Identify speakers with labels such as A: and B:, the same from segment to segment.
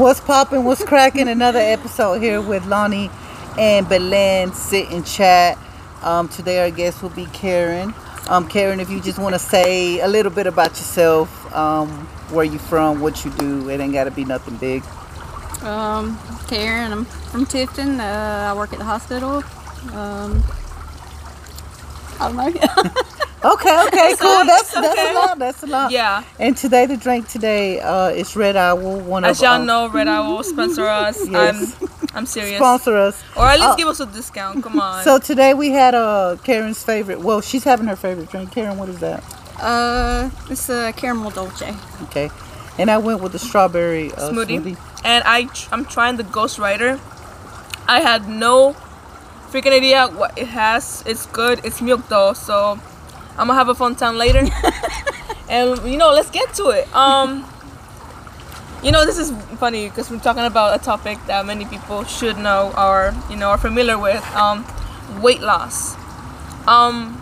A: What's popping? What's cracking? Another episode here with Lonnie and Belen sit and chat. Um, today our guest will be Karen. Um, Karen, if you just want to say a little bit about yourself, um, where you from, what you do, it ain't got to be nothing big.
B: Um, Karen, I'm from Tifton. Uh, I work at the hospital. Um, I don't know.
A: Okay, okay, cool. That's that's
C: okay.
A: a lot. That's a lot.
C: Yeah.
A: And today the drink today uh, is Red Owl. One
C: As
A: of
C: y'all
A: um,
C: know, Red Owl will sponsor us.
A: Yes.
C: I'm I'm serious.
A: sponsor us.
C: Or at least
A: Uh,
C: give us a discount. Come on.
A: So today we had uh, Karen's favorite. Well, she's having her favorite drink. Karen, what is that?
B: uh, it's a caramel dolce.
A: Okay. And I went with the strawberry uh,
C: smoothie.
A: smoothie.
C: And I tr- I'm trying the Ghost Rider. I had no freaking idea what it has. It's good. It's milk though, so I'm gonna have a fun time later. and you know, let's get to it. Um, you know, this is funny because we're talking about a topic that many people should know or you know are familiar with. Um, weight loss. Um.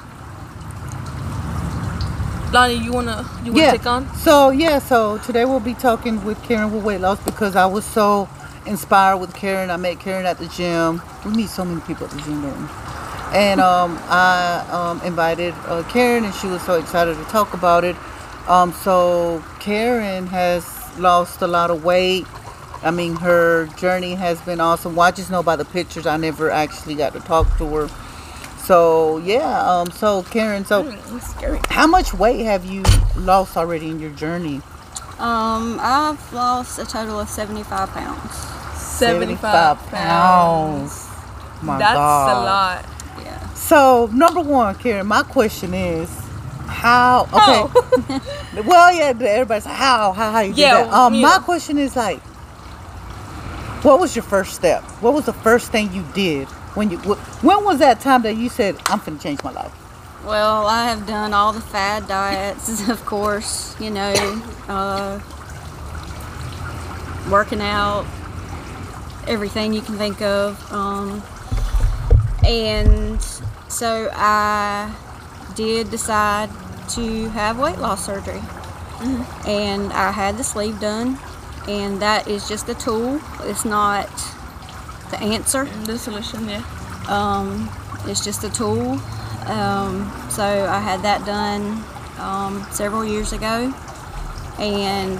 C: Lonnie, you wanna you wanna
A: Yeah.
C: take on?
A: So yeah, so today we'll be talking with Karen with weight loss because I was so inspired with Karen. I met Karen at the gym. We meet so many people at the gym, don't we? And um, I um, invited uh, Karen, and she was so excited to talk about it. Um, so Karen has lost a lot of weight. I mean, her journey has been awesome. Well, I just know by the pictures. I never actually got to talk to her. So yeah, um, so Karen, so
C: Mm, it's scary.
A: how much weight have you lost already in your journey?
B: Um, I've lost a total of 75 pounds.
C: 75 pounds.
A: My
C: That's
A: God.
C: a lot.
A: So number one, Karen, my question is, how? Okay.
C: Oh.
A: well, yeah, everybody's like, how, how, how you do
C: Yeah,
A: that? Um,
C: yeah.
A: my question is like, what was your first step? What was the first thing you did when you? When was that time that you said, I'm finna change my life?
B: Well, I have done all the fad diets, of course, you know, uh, working out, everything you can think of. Um, and so I did decide to have weight loss surgery. And I had the sleeve done, and that is just a tool, it's not the answer.
C: The solution, yeah.
B: Um, it's just a tool. Um, so I had that done um, several years ago and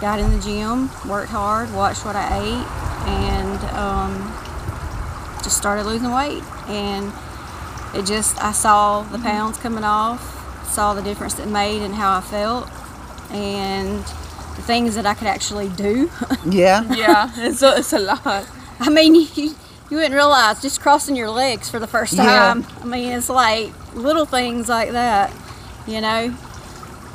B: got in the gym, worked hard, watched what I ate, and um, just started losing weight. And it just, I saw the pounds coming off, saw the difference it made and how I felt, and the things that I could actually do.
A: Yeah.
C: Yeah, it's a, it's a lot.
B: I mean, you, you wouldn't realize just crossing your legs for the first time.
A: Yeah.
B: time. I mean, it's like little things like that, you know,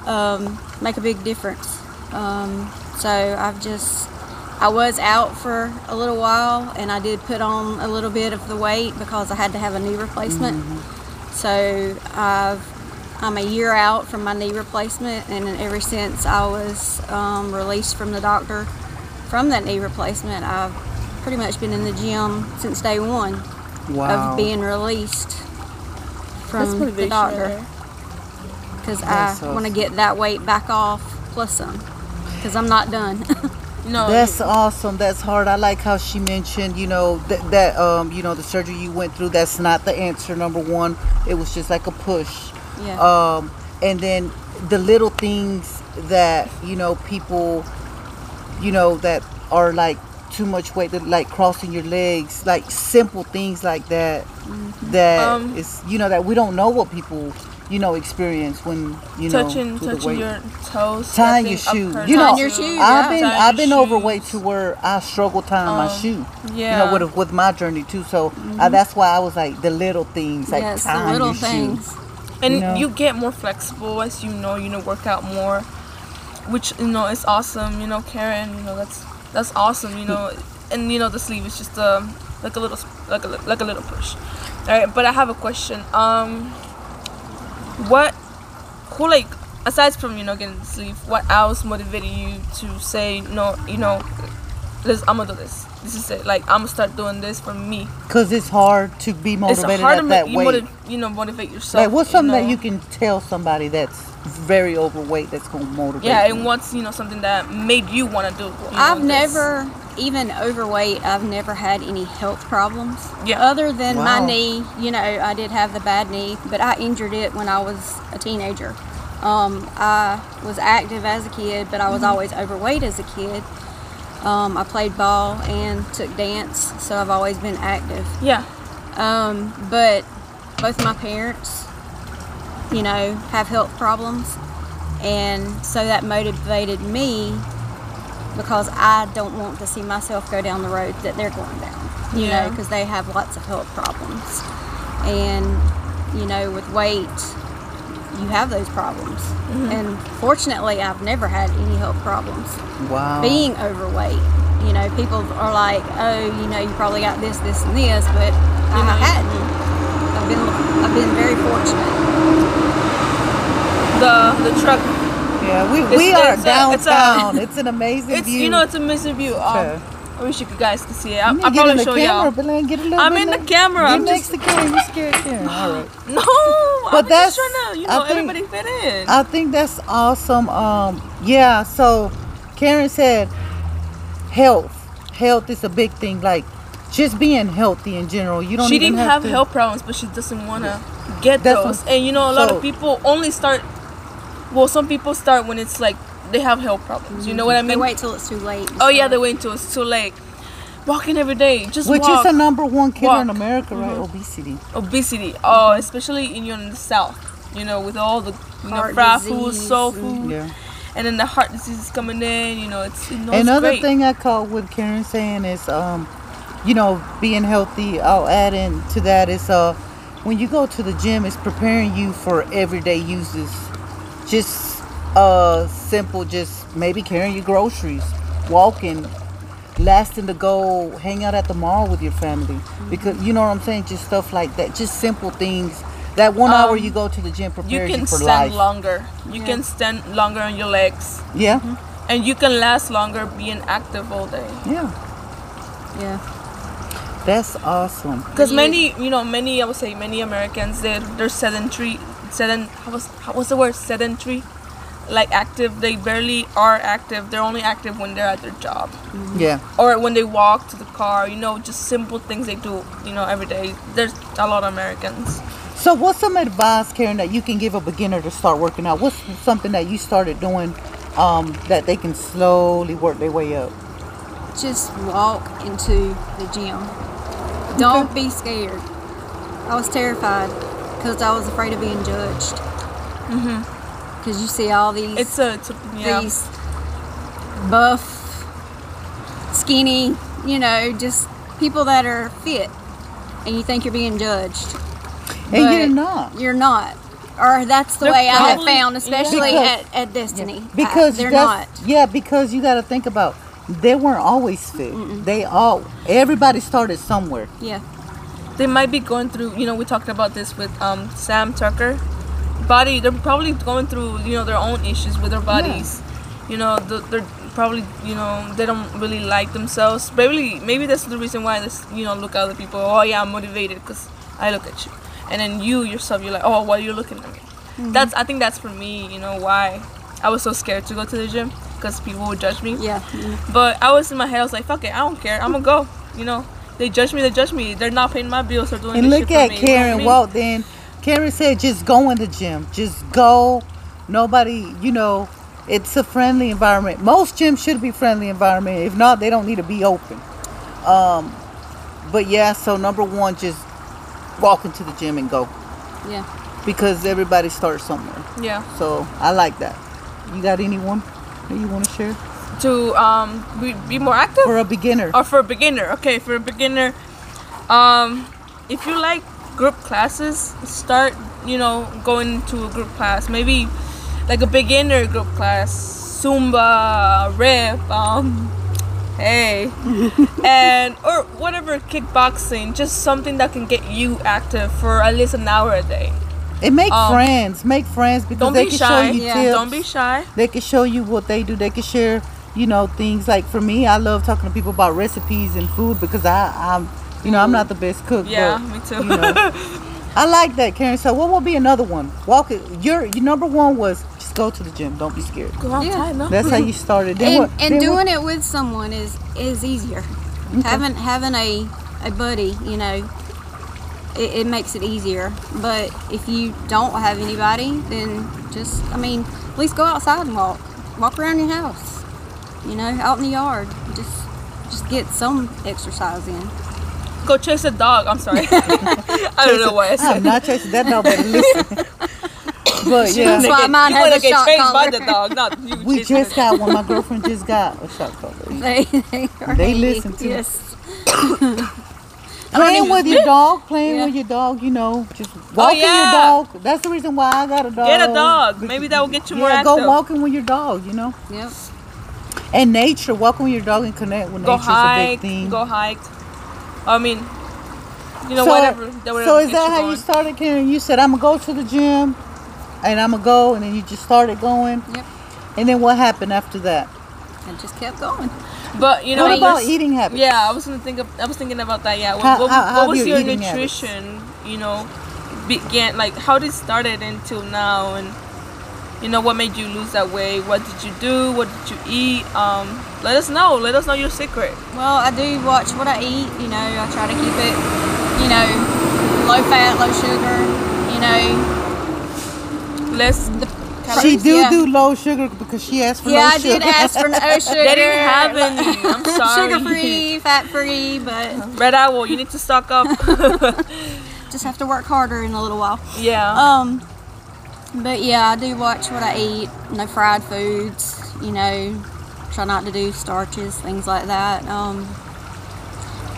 B: um, make a big difference. Um, so I've just, I was out for a little while and I did put on a little bit of the weight because I had to have a knee replacement. So I've, I'm a year out from my knee replacement, and ever since I was um, released from the doctor from that knee replacement, I've pretty much been in the gym since day one
A: Wow.
B: of being released from the doctor because I
A: That's
B: want to
A: awesome.
B: get that weight back off plus some because I'm not done.
C: No,
A: That's awesome. That's hard. I like how she mentioned, you know, that that um, you know, the surgery you went through. That's not the answer. Number one, it was just like a push.
B: yeah.
A: Um, and then the little things that you know people, you know, that are like too much weight, that like crossing your legs, like simple things like that. That
C: Um,
A: is, you know, that we don't know what people, you know, experience when you know
C: touching touching your toes,
A: Tying
C: I
A: your
C: think I've
A: shoe.
C: heard
A: You know,
B: Tying your shoe,
A: I've
B: yeah.
A: been
C: Tying
A: I've been
C: your
A: overweight
C: shoes.
A: to where I struggle tying my
C: Oh,
A: shoe.
C: Yeah,
A: You know, with with my journey too. So uh, that's why I was like the little things, like
B: yes, the
A: tying
B: little
A: your shoe.
C: and
A: you know.
C: you get more flexible as you know, you know, work out more, which you know is awesome. You know, Karen, you know that's that's awesome. You know, and you know the sleeve is just um like a little like a like a little push. All right, but I have a question. Um, what, who like aside from you know getting the sleeve, what else motivated you to say no? You know, let's I'm gonna do this. This is it. Like I'm gonna start doing this for me.
A: Cause it's hard to be motivated
C: it's hard
A: at
C: to
A: that
C: ma- you,
A: weight.
C: motiv- you know motivate yourself.
A: like what's something
C: know?
A: that you can tell somebody that's very overweight that's gonna motivate?
C: Yeah,
A: them?
C: and what's you know something that made you want to do? you know,
B: I've
C: this?
B: Never even overweight, I've never had any health problems.
C: Yeah.
B: Other than my knee, you know, I did have the bad knee, but I injured it when I was a teenager. Um, I was active as a kid, but I was always overweight as a kid. Um, I played ball and took dance, so I've always been active.
C: Yeah.
B: Um, but both my parents, you know, have health problems, and so that motivated me because I don't want to see myself go down the road that they're going down. You know, because they have lots of health problems, and you know, with weight, you have those problems. And fortunately, I've never had any health problems
A: Wow.
B: being overweight. You know, people are like, oh, you know, you probably got this, this, and this, but I
C: Mhm.
B: hadn't. I've been, I've been very fortunate.
C: The the truck.
A: Yeah, we,
C: It's-
A: we are
C: it's a- it's a-
A: downtown. It's, an amazing
C: It's
A: view.
C: you know it's a amazing view. Um, I wish you guys could see it. I, I'll
A: to get in
C: probably
A: the
C: show
A: camera,
C: y'all.
A: Get a little
C: I'm in the camera,
A: Get
C: I'm
A: next
C: just-
A: to Karen. You scared Karen. All right.
C: No,
A: But
C: I'm
A: that's-
C: just trying to you
A: I
C: know
A: think-
C: everybody fit in.
A: I think that's awesome. Um, yeah. So Karen said, health. Health is a big thing. Like just being healthy in general. You don't.
C: she didn't
A: have,
C: have health problems, but she doesn't want to get
A: That's
C: those.
A: what-
C: and you know, a lot
A: so-
C: of people only start. Well, some people start when it's like they have health problems. You know what I mean?
B: They
C: mean?
B: wait till it's too late.
C: Oh yeah, they wait until it's too late. Walking every day, just
A: Which
C: walk.
A: is the number one killer in America, right?
C: Mhm.
A: Obesity.
C: obesity. Oh, especially in you know, in the south. You know, with all the you know
B: Heart
C: fried food,
B: disease
C: soul
B: and-
C: food,
A: Yeah.
C: and then the heart disease is coming in. You know, it's you know,
A: Another
C: great.
A: thing I caught with Karen saying is, um, you know, being healthy. I'll add in to that is, uh, when you go to the gym, it's preparing you for everyday uses. Just uh, simple, just maybe carrying your groceries, walking, lasting to go hang out at the mall with your family because you know what I'm saying. Just stuff like that. Just simple things. That one hour
C: Um,
A: you go to the gym
C: You
A: prepares you,
C: can
A: for
C: stand
A: life.
C: longer. You
B: Yeah.
C: can stand longer on your legs,
A: Yeah,
C: and you can last longer being active all day.
A: yeah.
B: Yeah.
A: That's awesome.
C: Because many, you know, many I would say many Americans they they're sedentary, sedent. How was how, what's the word sedentary? Like active, they barely are active. They're only active when they're at their job
A: Yeah.
C: or when they walk to the car. You know, just simple things they do. You know, every day. There's a lot of Americans.
A: So, what's some advice, Karen, that you can give a beginner to start working out? What's something that you started doing um, that they can slowly work their way up?
B: Just walk into the gym. Don't be scared. I was terrified because I was afraid of being judged. Mm-hmm. Because you see all these
C: It's a, it's a yeah.
B: these buff, skinny, you know, just people that are fit, and you think you're being judged.
A: And you're not.
B: You're not. Or that's the
C: They're
B: way I have found, especially
A: Because-
B: at, at Destiny. I-
A: Because
B: they're
A: that's-
B: not.
A: Yeah, because you got to think about they weren't always fit. They all everybody started somewhere.
B: Yeah.
C: They might be going through you know we talked about this with um, sam tucker body they're probably going through you know their own issues with their bodies yeah. you know they're probably you know they don't really like themselves maybe maybe that's the reason why this you know look at other people oh yeah i'm motivated because i look at you and then you yourself you're like oh why are you looking at me that's i think that's for me you know why i was so scared to go to the gym because people would judge me
B: Yeah. mm,
C: but I was in my head, I was like, fuck it, I don't care. I'm gonna go. You know, they judge me, they judge me. They're not paying my bills or doing
A: And look
C: shit for
A: at
C: me. you know
A: Karen walked in. Karen said, "Just go in the gym. Just go. Nobody, you know, it's a friendly environment. Most gyms should be friendly environment. If not, they don't need to be open. Um, but yeah. So number one, just walk into the gym and go
B: Yeah.
A: because everybody starts somewhere.
C: Yeah.
A: So I like that. You got anyone that you want to share
C: To um be, be more active
A: for a beginner?
C: or for a beginner. Okay, for a beginner, um, if you like group classes, start you know going to a group class. Maybe like a beginner group class, Zumba, rip, um, hey, and or whatever kickboxing. Just something that can get you active for at least an hour a day.
A: And make
C: um,
A: friends. Make friends because
C: Don't
A: they
C: be
A: can
C: shy.
A: show you
B: Yeah.
A: tips.
C: Don't be shy.
A: they can show you what they do. They can share, you know, things like for me, I love talking to people about recipes and food because I, I'm, you know, I'm not the best cook.
C: Yeah,
A: but,
C: me too.
A: You know, I like that, Karen. So what will be another one? Walk it. Your your number one was just go to the gym. Don't be scared.
C: Go outside, no?
A: That's how you started. Then
B: and,
A: what-
B: and
A: then
B: doing
A: what-
B: it with someone is is easier. Having having a a buddy, you know, it, it makes it easier. But if you don't have anybody, then just I mean, at least go outside and walk, walk around your house. You know, out in the yard. Just just get some exercise in.
C: Go chase a dog. I'm sorry. I don't know why I
A: I'm
C: said
A: not chasing that dog, but listen. but yeah,
B: That's why mine
C: you
B: has
C: wanna
B: a
C: get
B: shot
C: chased by the dog, not you.
A: we just got one. My girlfriend just got a shot collar.
B: They they, are
A: They
B: handy.
A: listen to
B: yes.
A: Playing with your dog, playing
B: Yeah.
A: with your dog, you know, just oh, walking
C: yeah.
A: your dog. That's the reason why I got a dog.
C: Get a dog. Maybe that will get you more
A: yeah,
C: active.
A: go walking with your dog, you know.
B: Yep.
A: And nature, walking with your dog and connect with
C: Go
A: nature's a
C: hike.
A: big thing.
C: Go hike. I mean, you know,
A: so,
C: whatever. whatever
A: so is
C: gets
A: that how
C: going.
A: you started, Karen? You said I'm gonna go to the gym, and I'm gonna go, and then you just started going.
B: Yep.
A: And then what happened after that?
B: I just kept going.
C: But you know,
A: what about
C: there's-
A: eating habits?
C: Yeah, I was gonna think of. I was thinking about that. Yeah. What,
A: How-
C: what,
A: how-
C: what
A: how
C: was
A: your
C: your
A: eating habits?
C: nutrition? You know, began like how did it started until now, and you know what made you lose that weight? What did you do? What did you eat? Um, let us know. Let us know your secret.
B: Well, I do watch what I eat. You know, I try to keep it, you know, low fat, low sugar. You know,
C: Let's.
B: the
A: She do
B: yeah.
A: do low sugar because she asked for
B: no
A: sugar.
B: Yeah,
A: I
B: did ask for no sugar.
C: They didn't have any. I'm sorry.
B: Sugar free, fat free, but
C: Red Owl, you need to stock up.
B: just have to work harder in a little while.
C: yeah.
B: Um, but yeah, I do watch what I eat. No fried foods. You know, try not to do starches, things like that. Um,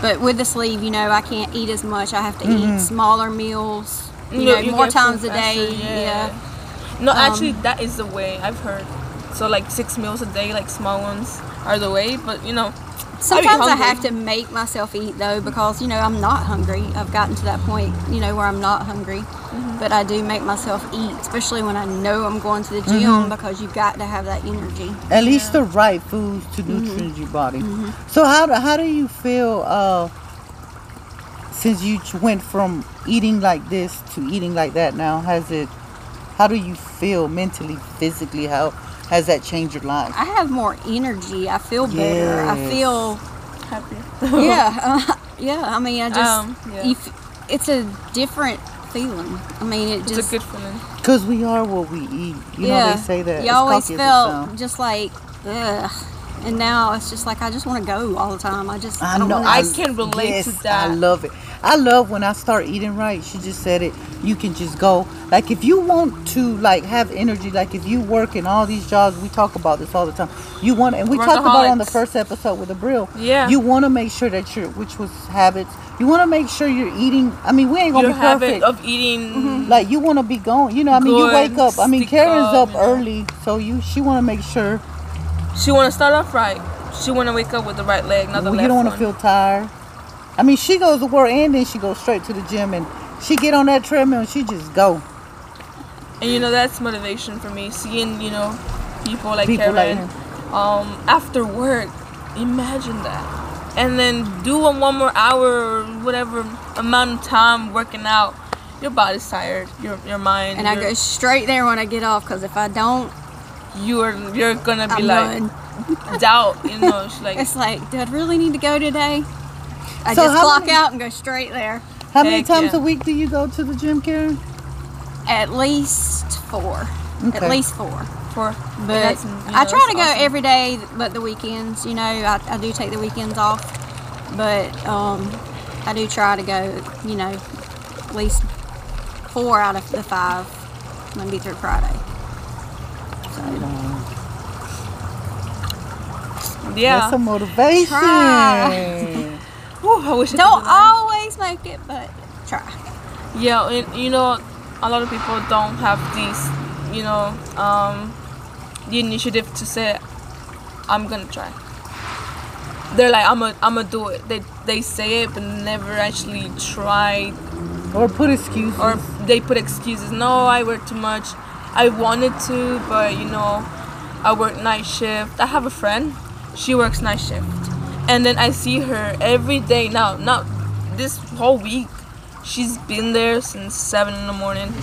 B: but with the sleeve, you know, I can't eat as much. I have to eat smaller meals. You
C: No,
B: know,
C: you
B: more times a
C: faster,
B: day. yeah.
C: No,
B: Um,
C: actually, that is the way I've heard. So like six meals a day, like small ones, are the way. But you know,
B: Sometimes I have to make myself eat though because you know I'm not hungry. I've gotten to that point, you know, where I'm not hungry.
C: Mm-hmm.
B: But I do make myself eat, especially when I know I'm going to the gym
C: Mm-hmm.
B: because you've got to have that energy.
A: At least the right foods to nutrient your body. So how do, how do you feel uh, since you went from eating like this to eating like that now? Has it? How do you feel mentally, physically? How has that changed your life?
B: I have more energy. I feel better. I feel
C: happy.
B: yeah, uh, yeah. I mean, I just
C: Um, yeah.
B: you f- it's a different feeling. I mean, it
C: It's
B: just
C: a good feeling.
A: Because we are what we eat. You
B: yeah.
A: know they say that.
B: You
A: as
B: always
A: cocky as it
B: felt just like ugh, and now it's just like I just want to go all the time. I just I,
A: I
B: don't
A: know.
B: wanna
C: I can relate
A: yes,
C: to that.
A: I love it. I love when I start eating right. She just said it. You can just go. Like if you want to like have energy, like if you work in all these jobs, we talk about this all the time. You want, and we talked about it on the first episode with the Brill.
C: Yeah.
A: You want to make sure that you're, which was habits. You want to make sure you're eating. I mean, we ain't gonna
C: Your
A: be
C: habit
A: perfect.
C: of eating. Mm-hmm.
A: like you want to be going. You know, I mean, you wake up. I mean, Karen's
C: up,
A: up early, so you she want to make sure
C: She want to start off right. She want to wake up with the right leg, not the
A: Well,
C: left
A: you don't want to feel tired. I mean, she goes to work and then she goes straight to the gym and she get on that treadmill and she just go.
C: And you know that's motivation for me. Seeing you know people like
A: People
C: Karen,
A: him.
C: um, after work. Imagine that, and then do a one more hour or whatever amount of time working out. Your body's tired. Your your mind.
B: and I go straight there when I get off because if I don't,
C: You're you're gonna be
B: I'm
C: like
B: done.
C: doubt. You know, she's like
B: It's like, do I really need to go today? I
A: So
B: just clock
A: many-
B: out and go straight there.
A: How many
C: Heck
A: times
C: yeah.
A: a week do you go to the gym, Karen?
B: At least four.
A: Okay.
B: At least four.
C: for.
B: But
C: that's, you know,
B: I try
C: that's
B: to go every day, but the weekends, you know, I, I do take the weekends off. But um, I do try to go, you know, at least four out of the five, Monday through Friday.
C: Yeah.
A: That's a motivation.
B: Try.
C: Whew, I wish I
B: Don't always make it, but try.
C: Yeah, and you know, a lot of people don't have these, you know, um, the initiative to say, "I'm gonna try." They're like, "I'm a, I'm gonna do it." They they say it, but never actually try,
A: Or put excuses.
C: or they put excuses. No, I work too much. I wanted to, but you know, I work night shift. I have a friend, she works night shift, and then I see her every day now. Not this whole week. She's been there since seven in the morning,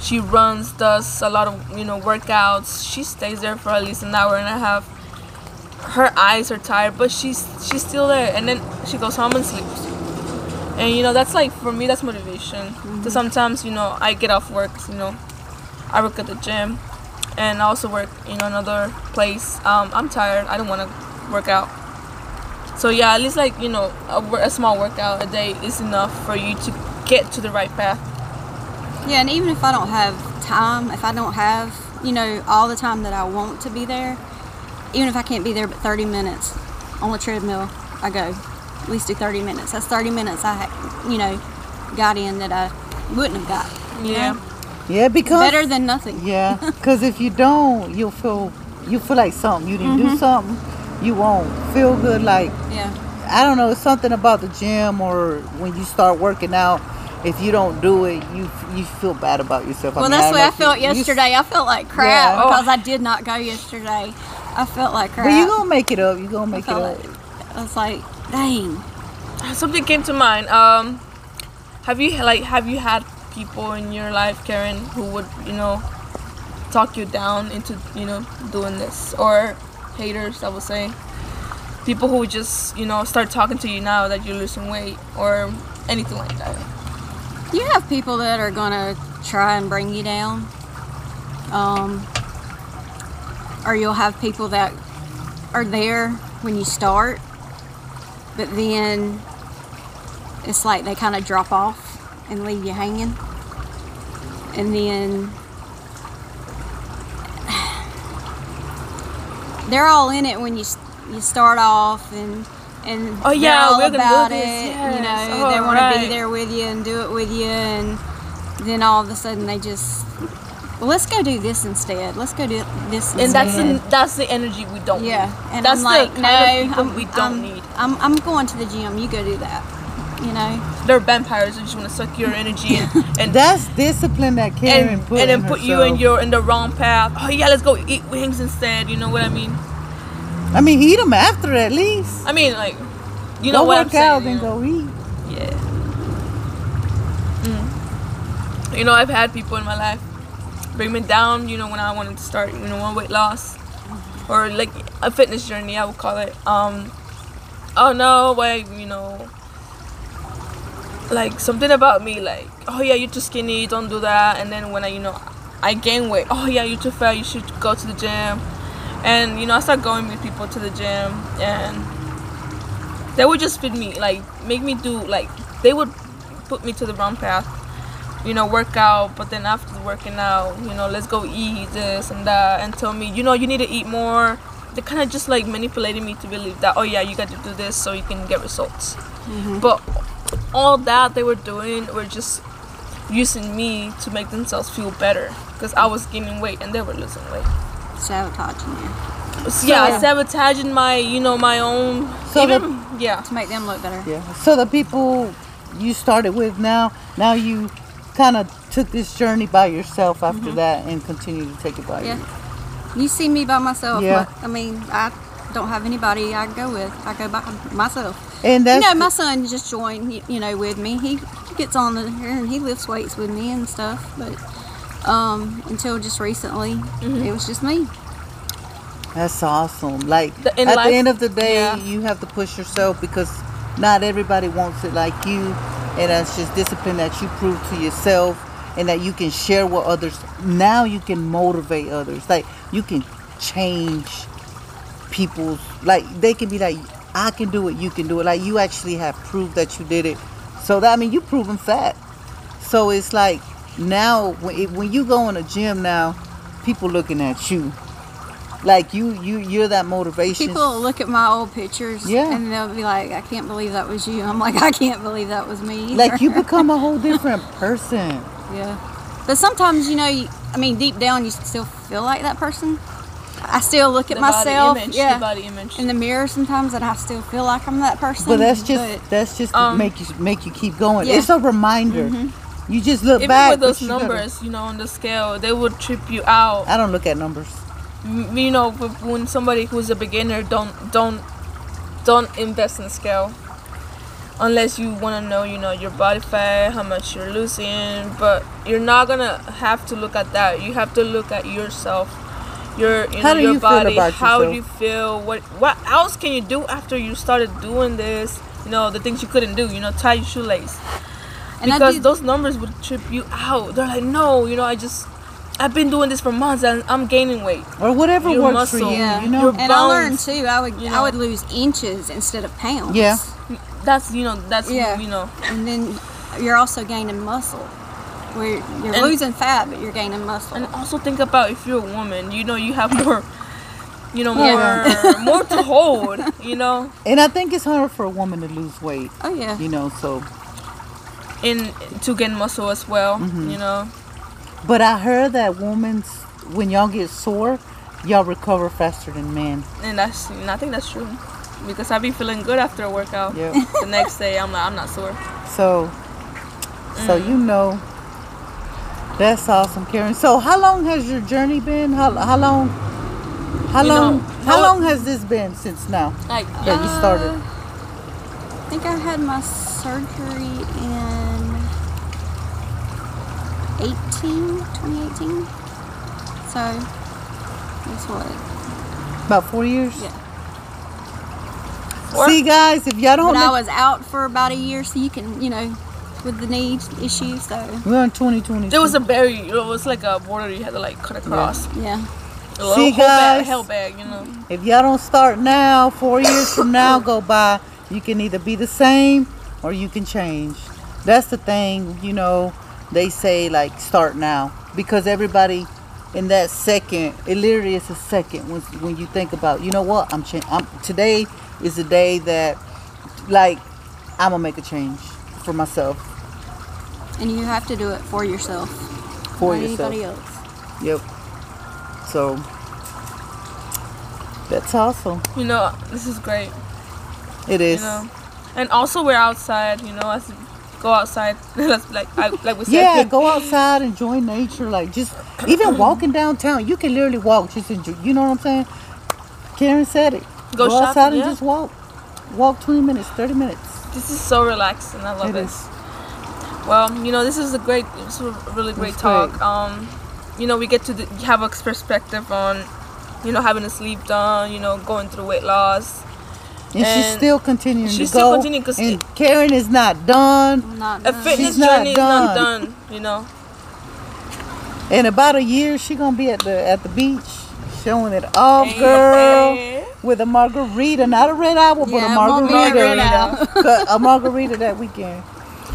C: she runs, does a lot of you know workouts. She stays there for at least an hour and a half. Her eyes are tired, but she's she's still there. And then she goes home and sleeps. And you know that's like for me that's motivation. So sometimes you know I get off work, you know, I work at the gym, and I also work you know another place. Um, I'm tired. I don't want to work out. So yeah, at least like you know a, a small workout a day is enough for you to get to the right path.
B: Yeah, and even if I don't have time, if I don't have, you know, all the time that I want to be there, even if I can't be there but 30 minutes on the treadmill, I go. At least do 30 minutes. That's 30 minutes I, you know, got in that I wouldn't have got.
C: Yeah.
B: know?
A: Yeah, because
B: Better than nothing.
A: Yeah, because if you don't, you'll feel you feel like something. You didn't
B: Mm-hmm.
A: do something, you won't feel good. Like
B: Yeah.
A: I don't know, it's something about the gym or when you start working out. If you don't do it, you you feel bad about yourself.
B: Well,
A: mean,
B: that's
A: don't
B: what
A: know
B: I
A: if you-
B: felt
A: you
B: yesterday. I felt like crap
A: Yeah.
B: because I did not go yesterday. I felt like crap.
A: But you gonna make it up. You gonna make it up.
B: like, I was like, dang.
C: Something came to mind. Um, have you like have you had people in your life, Karen, who would you know talk you down into you know doing this, or haters? I would say people who just you know start talking to you now that you're losing weight or anything like that.
B: You have people that are gonna try and bring you down. Um, or you'll have people that are there when you start, but then it's like they kind of drop off and leave you hanging. And then they're all in it when you you start off and and
C: Oh, yeah,
B: all
C: we're gonna do
B: about it. You
C: yes.
B: know, they
C: Oh,
B: want to be there with you and do it with you, and then all of a sudden they just well, let's go do this instead. Let's go do this instead.
C: And that's the that's the energy we don't
B: yeah,
C: need.
B: and
C: that's
B: I'm like, no, I'm,
C: we don't
B: I'm,
C: need.
B: I'm I'm going to the gym. You go do that. You know.
C: They're vampires who just want to suck your energy and and
A: That's discipline that Karen
C: and,
A: put
C: and then put you in your in the wrong path. Oh yeah, let's go eat wings instead. You know what I mean?
A: I mean, eat them after at least.
C: I mean like, you know
A: go
C: what
A: work
C: I'm saying?
A: out,
C: you know?
A: go eat.
C: Yeah. Mm. You know, I've had people in my life bring me down. You know, when I wanted to start, you know, one weight loss or like a fitness journey, I would call it. Um, oh no, wait, you know, like something about me, like, oh yeah, you're too skinny, don't do that. And then when I, you know, I gain weight, oh yeah, you're too fat, you should go to the gym. And you know, I start going with people to the gym, and they would just fit me, like make me do like they would put me to the wrong path. You know, work out, but then after working out, you know, let's go eat this and that, and tell me, you know, you need to eat more. They kind of just like manipulating me to believe that, oh yeah, you got to do this so you can get results. Mm-hmm. But all that they were doing were just using me to make themselves feel better because I was gaining weight and they were losing weight.
B: sabotaging you
C: So, yeah,
A: So-
C: sabotaging my, you know, my own.
A: So the-
C: yeah.
B: to make them look better.
A: Yeah. So the people you started with now, now you kind of took this journey by yourself after mm-hmm. that and continue to take it by
B: Yeah.
A: you.
B: You see me by myself.
A: Yeah.
B: but, I mean, I don't have anybody I go with. I go by myself.
A: And that's
B: you know, my son just joined. You, you know, with me. He gets on the here and he lifts weights with me and stuff. But um, until just recently,
C: Mm-hmm.
B: it was just me.
A: That's awesome. Like
C: The-
A: at
C: life-
A: the end of the day,
C: yeah.
A: you have to push yourself because not everybody wants it like you, and that's just discipline that you prove to yourself, and that you can share with others. Now you can motivate others. Like you can change people's. Like they can be like, I can do it. You can do it. Like you actually have proof that you did it. So that I mean, you proven fat. So it's like now when it, when you go in a gym now, people looking at you. Like you, you, you're that motivation.
B: People look at my old pictures
A: Yeah.
B: and they'll be like, "I can't believe that was you." I'm like, "I can't believe that was me." either."
A: like you become a whole different person.
B: Yeah. But sometimes, you know, you, I mean, deep down, you still feel like that person. I still look at
C: The
B: myself,
C: body image,
B: yeah,
C: the body image.
B: in the mirror sometimes, and I still feel like I'm that person.
A: But that's just
B: but-
A: that's just to
C: Um,
A: make you make you keep going.
B: Yeah. Mm-hmm.
A: It's a reminder. You just look
C: Even
A: back.
C: with those
A: you gotta-
C: numbers, you know, on the scale, they would trip you out.
A: I don't look at numbers.
C: M- You know, when somebody who's a beginner don't don't don't invest in scale. unless you want to know, you know, your body fat, how much you're losing. But you're not gonna have to look at that. You have to look at yourself. Your, you
A: How
C: know,
A: do
C: your
A: you feel
C: body.
A: about
C: how do you feel? What what else can you do after you started doing this? You know, the things you couldn't do. You know, tie your shoelace
B: And
C: because
B: do-
C: those numbers would trip you out. They're like, no, you know, I just. I've been doing this for months and I'm gaining weight.
A: or whatever
C: Your
A: works for
C: muscle.
A: you.
B: Yeah,
A: You know.
C: Your
B: and I learned too. I would
C: you
B: I would lose inches instead of pounds.
A: Yeah.
C: That's you know that's
B: Yeah.
C: you know
B: and then you're also gaining muscle. Where you're
C: And-
B: losing fat, but you're gaining muscle.
C: And also think about if you're a woman, you know, you have more, you know,
A: Yeah.
C: more, more to hold, you know,
A: And I think it's harder for a woman to lose weight.
B: oh yeah,
A: You know. So,
C: in to gain muscle as well,
A: Mm-hmm.
C: you know.
A: but I heard that women's when y'all get sore, y'all recover faster than men.
C: And that's, and I think that's true, because I be feeling good after a workout.
A: Yep.
C: The next day, I'm like, I'm not sore.
A: So, so
C: Mm.
A: you know, that's awesome, Karen. So, how long has your journey been? How how long? How
C: You
A: long?
C: know,
A: how long has this been since now
C: Like,
A: that you started?
B: Uh, I think I had my surgery in 18, 2018. So that's what.
A: About four years.
B: Yeah.
C: Four?
A: See, guys, if y'all don't,
B: But I was out for about a year, so you can, you know, with the knee issue. So
A: we're in 2020.
C: there was a barrier. it was like a border you had to like cut across.
B: yeah,
C: A
A: See, guys?
C: hell bag, you know.
A: If y'all don't start now, four years from now go by, you can either be the same or you can change. That's the thing, you know. They say like start now because everybody in that second, it literally is a second when when you think about, you know what, I'm changing. I'm today is the day that like I'm gonna make a change for myself,
B: and you have to do it for yourself,
A: for
B: not
A: yourself.
B: anybody else.
A: Yep. So that's awesome.
C: You know, this is great.
A: It is.
C: you know. And also we're outside, you know, as go outside. Let's like I, like we said.
A: Yeah, go outside, and enjoy nature. Like just even walking downtown, you can literally walk. Just enjoy. You know what I'm saying? Karen said it.
C: Go shopping,
A: outside and
C: yeah.
A: just walk. Walk 20 minutes, 30 minutes.
C: This is so relaxing. I love
A: It
C: it.
A: is.
C: Well, you know, this is a great, this is a really great
A: It's
C: talk.
A: great.
C: Um, you know, we get to th- have a perspective on, you know, having a sleeve done. You know, going through weight loss.
A: And, she's still continuing
C: she's
A: to
C: still
A: go.
C: continuing 'cause
A: and
C: it-
A: Karen is not done.
B: I'm not.
C: A fitness
A: She's not
C: journey is not
A: done.
C: done. You know.
A: In about a year, she gonna be at the at the beach, showing it off,
C: Hey,
A: girl,
C: hey.
A: with a margarita, not a red apple,
B: Yeah,
A: but a
B: it a
A: margarita.
B: red apple.
A: Cut- a margarita that weekend.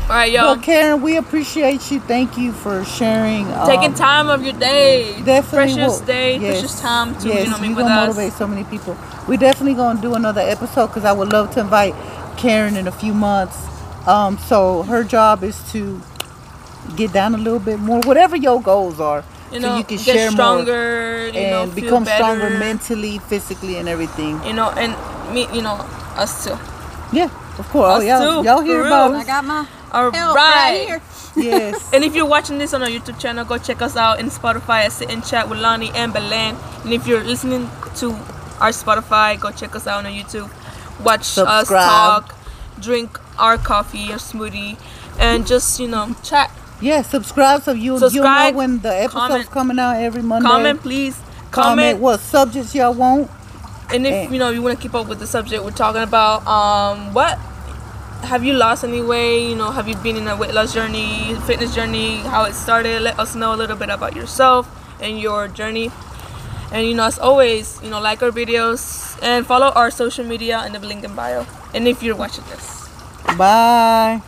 C: All right, y'all.
A: Well, Karen, we appreciate you. Thank you for sharing. um,
C: Taking time of your day,
A: Definitely
C: precious
A: will.
C: day,
A: Yes.
C: precious time to
A: yes,
C: you know meet
A: we
C: with
A: gonna
C: us.
A: motivate so many people. We're definitely gonna do another episode because I would love to invite Karen in a few months. Um, so her job is to get down a little bit more, whatever your goals are,
C: You
A: so
C: know,
A: you can
C: get
A: share more
C: stronger. You
A: and
C: feel
A: become stronger mentally, physically, and everything.
C: You know, and meet you know us too.
A: Yeah, of course. Oh,
C: Us
A: y'all,
C: too,
A: y'all hear
C: for
A: about
C: real.
B: I got my
C: All
B: help
C: right.
B: right here.
A: Yes.
C: And if you're watching this on our YouTube channel, go check us out in Spotify at Sit and Chat with Lonnie and Belen. And if you're listening to our Spotify, go check us out on our YouTube. Watch us talk, drink our coffee or smoothie, and just you know chat.
A: yeah, subscribe so you you'll know when the episode's
C: comment.
A: coming out every Monday.
C: Comment, please.
A: comment
C: Comment.
A: what subjects y'all want.
C: And if
A: Eh.
C: you know you want to keep up with the subject we're talking about, um, what have you lost any weight? You know, have you been in a weight loss journey, fitness journey, how it started? Let us know a little bit about yourself and your journey. And you know, as always, you know, like our videos and follow our social media in the link in bio. And if you're watching this.
A: Bye.